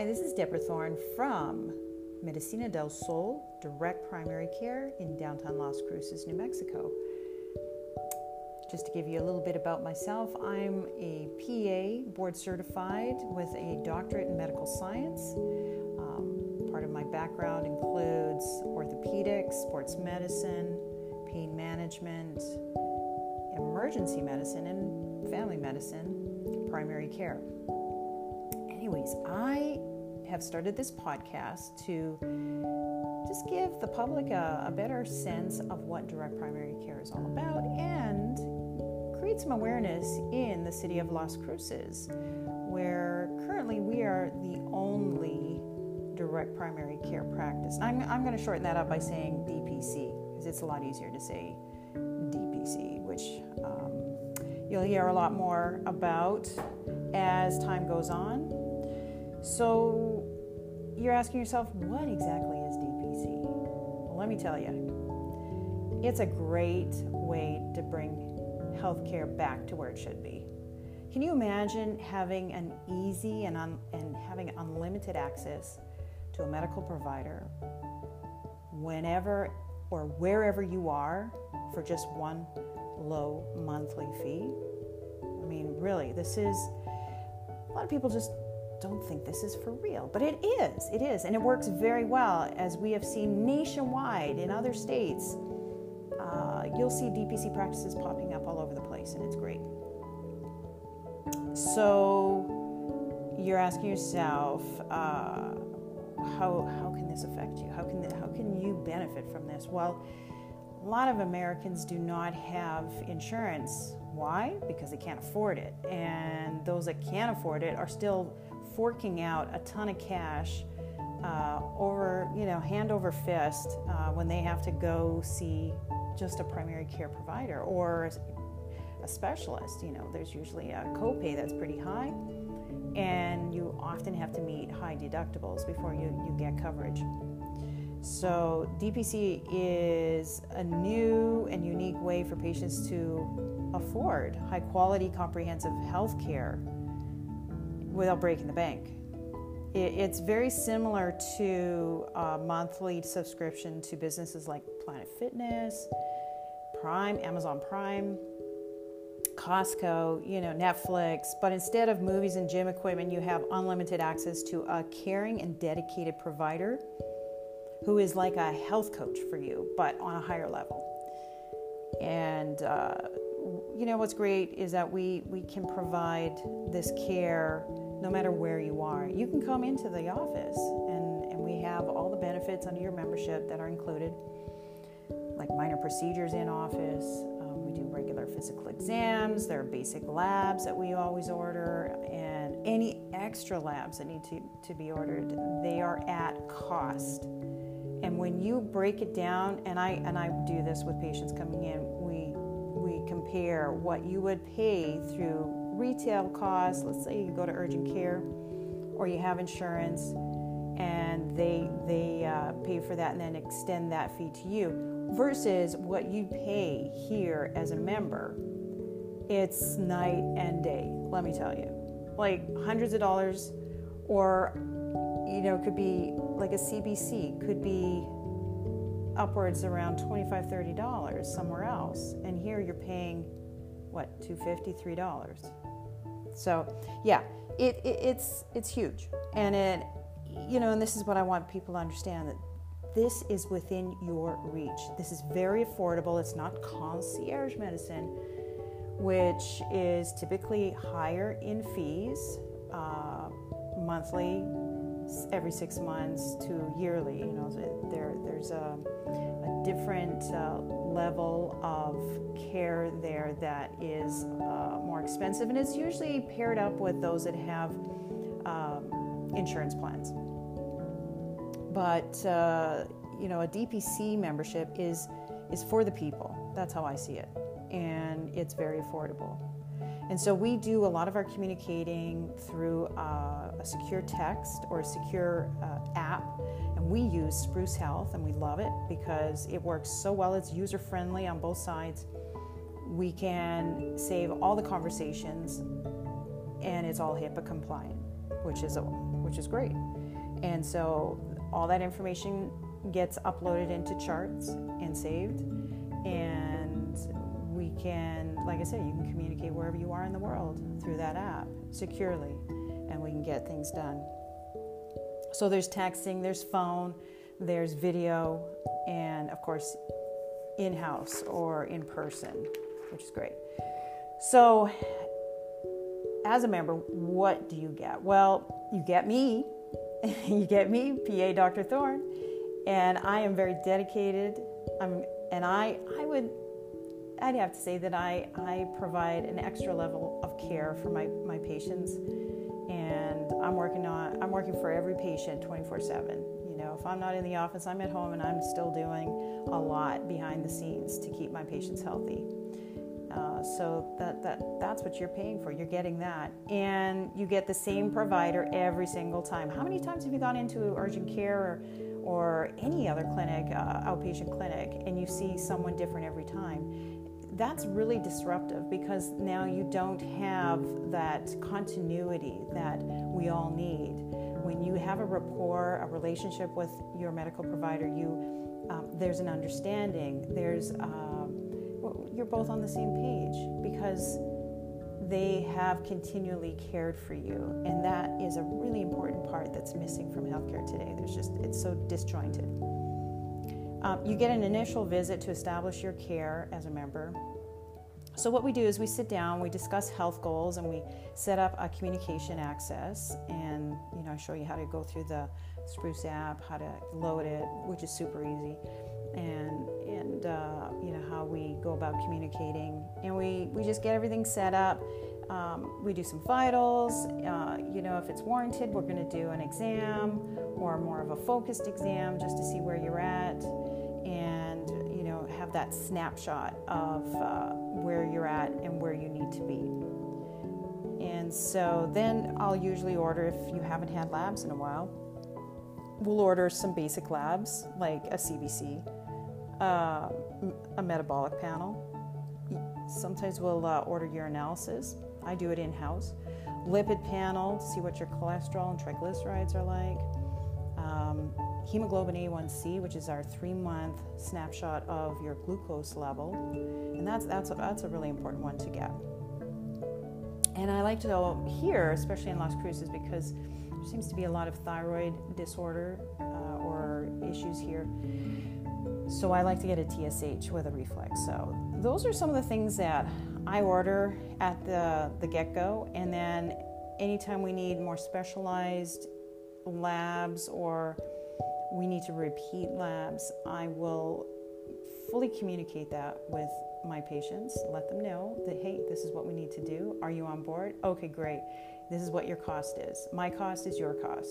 Hi, this is Deborah Thorne from Medicina del Sol Direct Primary Care in downtown Las Cruces, New Mexico. Just to give you a little bit about myself, I'm a PA board certified with a doctorate in medical science. Um, part of my background includes orthopedics, sports medicine, pain management, emergency medicine, and family medicine, primary care anyways, I have started this podcast to just give the public a, a, better sense of what direct primary care is all about and create some awareness in the city of Las Cruces, where currently we are the only direct primary care practice. I'm, I'm going to shorten that up by saying DPC because it's a lot easier to say DPC, which um, you'll hear a lot more about as time goes on. So you're asking yourself, what exactly is DPC? Well, let me tell you, it's a great way to bring healthcare back to where it should be. Can you imagine having an easy and, un- and having unlimited access to a medical provider whenever or wherever you are for just one low monthly fee? I mean, really, this is a lot of people just don't think this is for real. But it is, it is. And it works very well, as we have seen nationwide in other states. Uh, you'll see DPC practices popping up all over the place, and it's great. So you're asking yourself, uh, how, how can this affect you? How can, how can you benefit from this? Well, a lot of Americans do not have insurance. Why? Because they can't afford it. And those that can't afford it are still forking out a ton of cash uh, over, you know, hand over fist uh, when they have to go see just a primary care provider or a specialist. You know, there's usually a copay that's pretty high, and you often have to meet high deductibles before you, you get coverage. So, DPC is a new and unique way for patients to afford high quality comprehensive health care without breaking the bank. It's very similar to a monthly subscription to businesses like Planet Fitness, Prime, Amazon Prime, Costco, you know, Netflix, but instead of movies and gym equipment, you have unlimited access to a caring and dedicated provider who is like a health coach for you, but on a higher level. And uh, you know what's great is that we we can provide this care no matter where you are. You can come into the office and, and we have all the benefits under your membership that are included, like minor procedures in office. Um, we do regular physical exams. There are basic labs that we always order, and any extra labs that need to, to be ordered, they are at cost. And when you break it down, and I and I do this with patients coming in, we we compare what you would pay through retail costs, let's say you go to urgent care or you have insurance and they they uh, pay for that and then extend that fee to you versus what you pay here as a member it's night and day let me tell you. Like hundreds of dollars or you know could be like a cbc could be upwards around $25, $30 somewhere else. And here you're paying what 250 3 dollars. So yeah it, it, it's it's huge. And it you know and this is what i want people to understand that this is within your reach. This is very affordable. It's not concierge medicine which is typically higher in fees uh, monthly every six months to yearly you know there, there's a, a different uh, level of care there that is uh, more expensive, and it's usually paired up with those that have um, insurance plans. But uh, you know, a DPC membership is is for the people. That's how I see it, and it's very affordable. And so we do a lot of our communicating through uh, a secure text or a secure uh, app And we use Spruce Health and we love it because it works so well. It's user friendly on both sides. We can save all the conversations and it's all HIPAA compliant, which is a, which is great. And so all that information gets uploaded into charts and saved. And can, like I said, you can communicate wherever you are in the world through that app securely, and we can get things done. So there's texting, there's phone, there's video, and of course, in house or in person, which is great. So, as a member, what do you get? Well, you get me, you get me, PA Dr. Thorne, and I am very dedicated. I'm, and I, I would, I'd have to say that I, I provide an extra level of care for my, my patients, and I'm working on, I'm working for every patient 24/7 You know, if I'm not in the office, I'm at home and I'm still doing a lot behind the scenes to keep my patients healthy. Uh, so that, that that's what you're paying for. You're getting that, and you get the same provider every single time. How many times have you gone into urgent care or, or any other clinic, uh, outpatient clinic, and you see someone different every time? That's really disruptive because now you don't have that continuity that we all need when you have a rapport, a relationship with your medical provider, you um, there's an understanding. There's um, you're both on the same page because they have continually cared for you, and that is a really important part that's missing from healthcare today. There's just it's so disjointed. Um, you get an initial visit to establish your care as a member. So, what we do is we sit down, we discuss health goals, and we set up a communication access. And you know, I show you how to go through the Spruce app, how to load it, which is super easy, and and uh, you know how we go about communicating. And we we just get everything set up. Um, we do some vitals. Uh, you know, if it's warranted, we're going to do an exam or more of a focused exam just to see where you're at. Have that snapshot of uh, where you're at and where you need to be. And so then I'll usually order, if you haven't had labs in a while, we'll order some basic labs like a CBC, uh, a metabolic panel. Sometimes we'll uh, order urinalysis. I do it in house. Lipid panel see what your cholesterol and triglycerides are like. Um, hemoglobin A1C, which is our three month snapshot of your glucose level. And that's, that's, a, that's a really important one to get. And I like to know here, especially in Las Cruces, because there seems to be a lot of thyroid disorder uh, or issues here. So I like to get a TSH with a reflex. So those are some of the things that I order at the, the get go. And then anytime we need more specialized labs or we need to repeat labs, I will fully communicate that with my patients, let them know that, hey, this is what we need to do. Are you on board? Okay, great. This is what your cost is. My cost is your cost.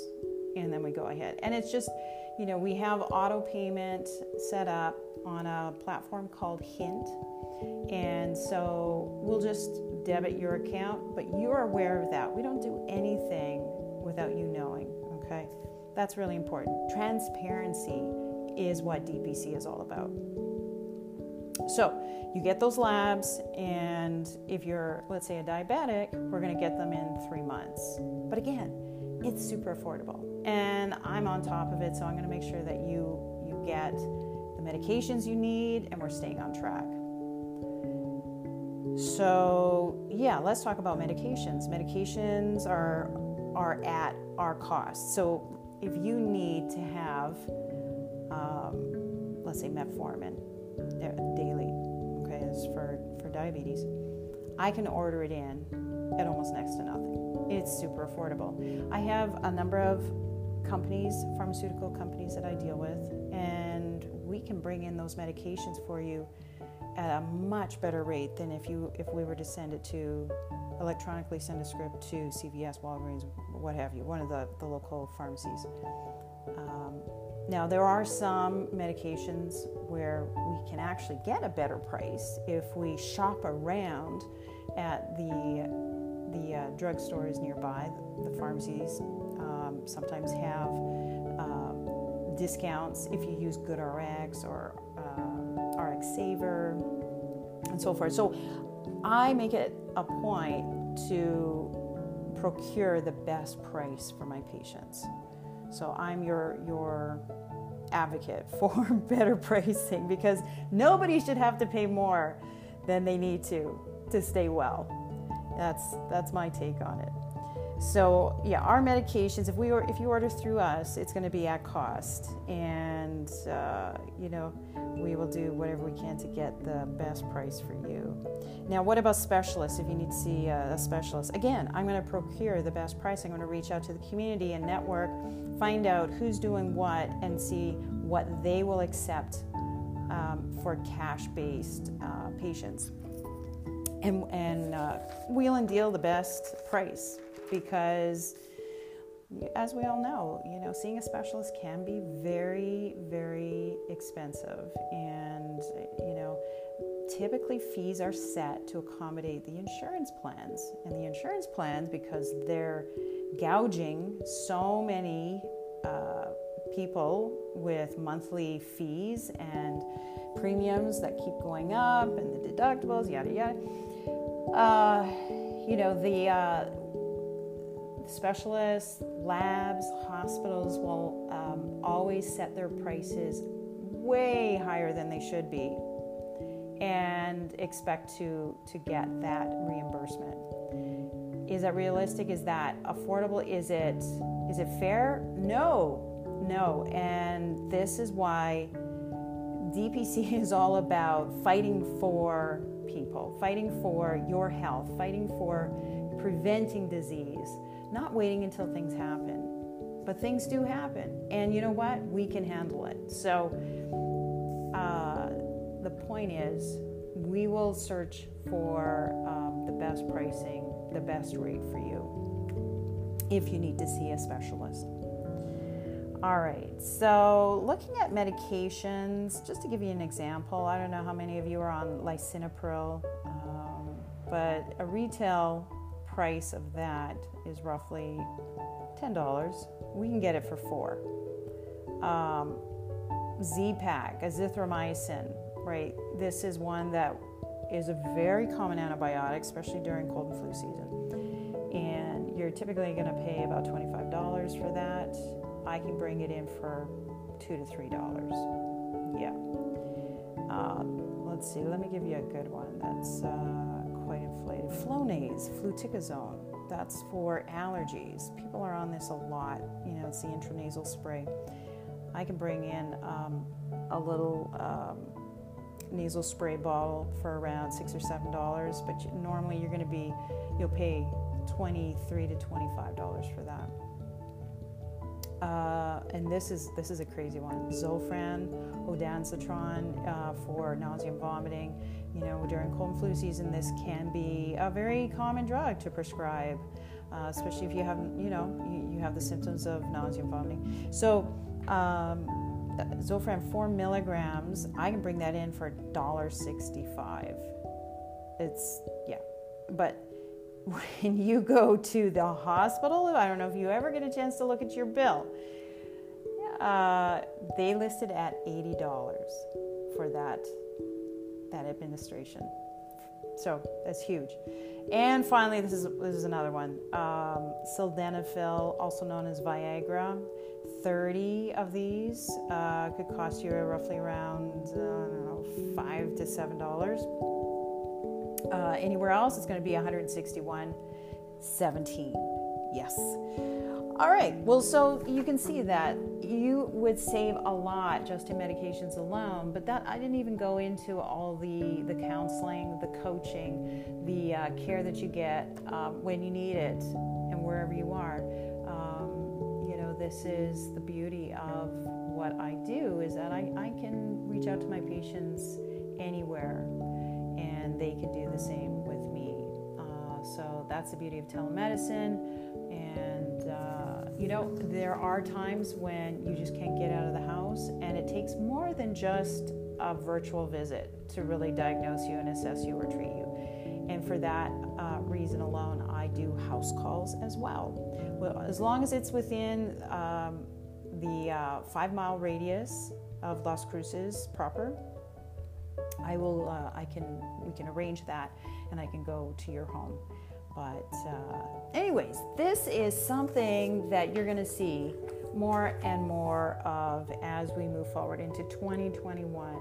And then we go ahead. And it's just, you know, we have auto payment set up on a platform called Hint. And so we'll just debit your account, but you're aware of that. We don't do anything without you knowing, okay? That's really important. Transparency is what DPC is all about. So, you get those labs, and if you're, let's say, a diabetic, we're going to get them in three months. But again, it's super affordable, and I'm on top of it, so I'm going to make sure that you you get the medications you need, and we're staying on track. So, yeah, let's talk about medications. Medications are are at our cost. So, if you need to have, um, let's say, metformin daily, okay, it's for, for diabetes, I can order it in at almost next to nothing. It's super affordable. I have a number of companies, pharmaceutical companies that I deal with, and we can bring in those medications for you at a much better rate than if you if we were to send it to electronically send a script to CVS, Walgreens, what have you, one of the, the local pharmacies. Um, now, there are some medications where we can actually get a better price if we shop around at the, the uh, drugstores nearby. The, pharmacies um, sometimes have uh, discounts if you use GoodRx or uh, RX Saver and so forth. So I make it a point to procure the best price for my patients. So I'm your your advocate for better pricing because nobody should have to pay more than they need to to stay well. That's that's my take on it. So yeah, our medications, if we or if you order through us, it's going to be at cost, and uh, you know we will do whatever we can to get the best price for you. Now, what about specialists? If you need to see a, specialist, again, I'm going to procure the best price. I'm going to reach out to the community and network, find out who's doing what, and see what they will accept um, for cash-based uh, patients, and and uh, wheel and deal the best price because as we all know, you know, seeing a specialist can be very, very expensive. And, you know, typically fees are set to accommodate the insurance plans. And the insurance plans, because they're gouging so many uh, people with monthly fees and premiums that keep going up and the deductibles, yada, yada. Uh, you know, the, uh, specialists, labs, hospitals will um, always set their prices way higher than they should be and expect to, to get that reimbursement. Is that realistic? Is that affordable? Is it is it fair? No, no. And this is why DPC is all about fighting for people, fighting for your health, fighting for preventing disease not waiting until things happen. But things do happen. And you know what? We can handle it. So uh, the point is, we will search for um, the best pricing, the best rate for you if you need to see a specialist. All right, so looking at medications, just to give you an example, I don't know how many of you are on lisinopril, um, but a retail price of that is roughly $10. We can get it for four. Um, Z-Pak, azithromycin, right? This is one that is a very common antibiotic, especially during cold and flu season. And you're typically going to pay about $25 for that. I can bring it in for two to three dollars. Yeah. Uh, let's see. Let me give you a good one. That's uh, quite inflated. Flonase, fluticasone that's for allergies. People are on this a lot. You know, it's the intranasal spray. I can bring in um, a little um, nasal spray bottle for around six or seven dollars, but normally you're going to be you'll pay twenty-three to twenty-five dollars for that. Uh, and this is this is a crazy one. Zofran, ondansetron uh, for nausea and vomiting you know, during cold and flu season, this can be a very common drug to prescribe, uh, especially if you have, you know, you, you, have the symptoms of nausea and vomiting. So, um, Zofran, four milligrams, I can bring that in for $1.65. It's, yeah. But when you go to the hospital, I don't know if you ever get a chance to look at your bill, uh, they listed at $80 for that that administration. So that's huge. And finally, this is this is another one. Um, sildenafil, also known as Viagra. 30 of these uh, could cost you roughly around uh, I don't know five to seven dollars. Uh, anywhere else, it's going to be 161, 17. Yes. All right. Well, so you can see that you would save a lot just in medications alone, but that I didn't even go into all the the counseling, the coaching, the uh, care that you get um, when you need it and wherever you are. Um, you know, this is the beauty of what I do is that I, I can reach out to my patients anywhere, and they can do the same with me. Uh, so that's the beauty of telemedicine And, uh, you know, there are times when you just can't get out of the house, and it takes more than just a virtual visit to really diagnose you and assess you or treat you. And for that uh, reason alone, I do house calls as well. well as long as it's within um, the uh, five mile radius of Las Cruces proper, I will. Uh, I can. We can arrange that, and I can go to your home. But, uh, anyways, this is something that you're going to see more and more of as we move forward into 2021.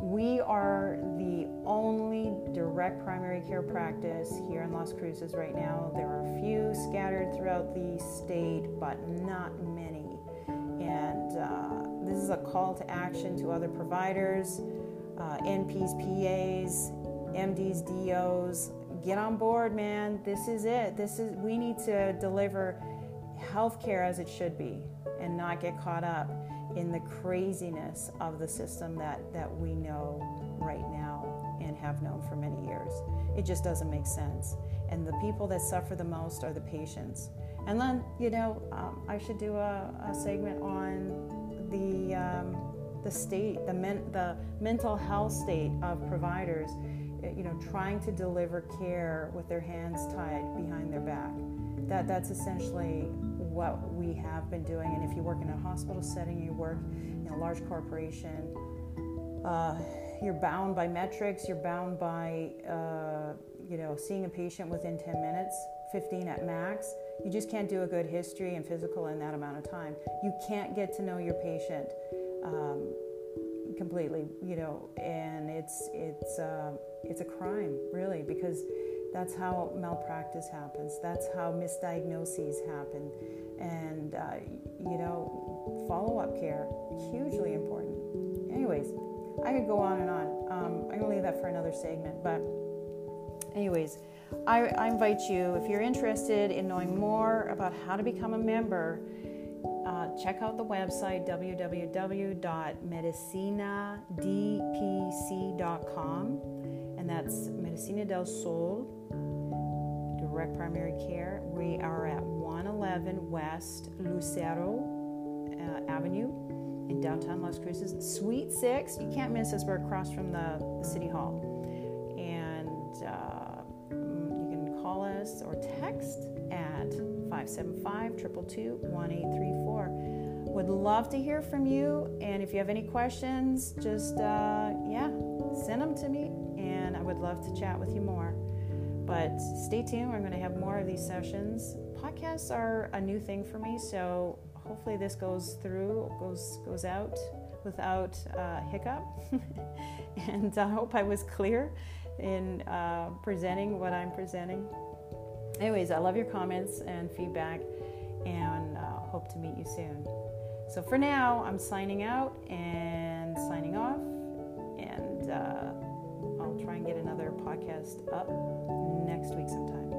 We are the only direct primary care practice here in Las Cruces right now. There are a few scattered throughout the state, but not many. And uh, this is a call to action to other providers, uh, NPs, PAs, MDs, DOs. Get on board, man. This is it. This is we need to deliver healthcare as it should be and not get caught up in the craziness of the system that, that we know right now and have known for many years. It just doesn't make sense. And the people that suffer the most are the patients. And then, you know, um, I should do a, a segment on the, um, the state, the, men, the mental health state of providers, you know, trying to deliver care with their hands tied behind their back. That, that's essentially what we have been doing. And if you work in a hospital setting, you work in a large corporation, uh, you're bound by metrics, you're bound by, uh, you know, seeing a patient within 10 minutes, 15 at max. You just can't do a good history and physical in that amount of time. You can't get to know your patient um, completely, you know, and it's it's uh, it's a crime really because that's how malpractice happens. That's how misdiagnoses happen. And uh, you know follow up care hugely important. Anyways i could go on and on. Um, i'm to leave that for another segment but anyways I, I, invite you if you're interested in knowing more about how to become a member uh, check out the website www.medicinadpc.com and that's medicina del sol direct primary care we are at 111 West Lucero uh, Avenue in downtown Las Cruces, Suite 6. You can't miss us. We're across from the, the City Hall. And uh, you can call us or text at 575 222 1834. Would love to hear from you. And if you have any questions, just, uh, yeah, send them to me. And I would love to chat with you more. But stay tuned. We're going to have more of these sessions podcasts are a new thing for me, so hopefully this goes through, goes goes out without uh, hiccup. and I hope I was clear in uh, presenting what I'm presenting. Anyways, I love your comments and feedback, and uh, hope to meet you soon. So for now, I'm signing out and signing off, and uh, I'll try and get another podcast up next week sometime.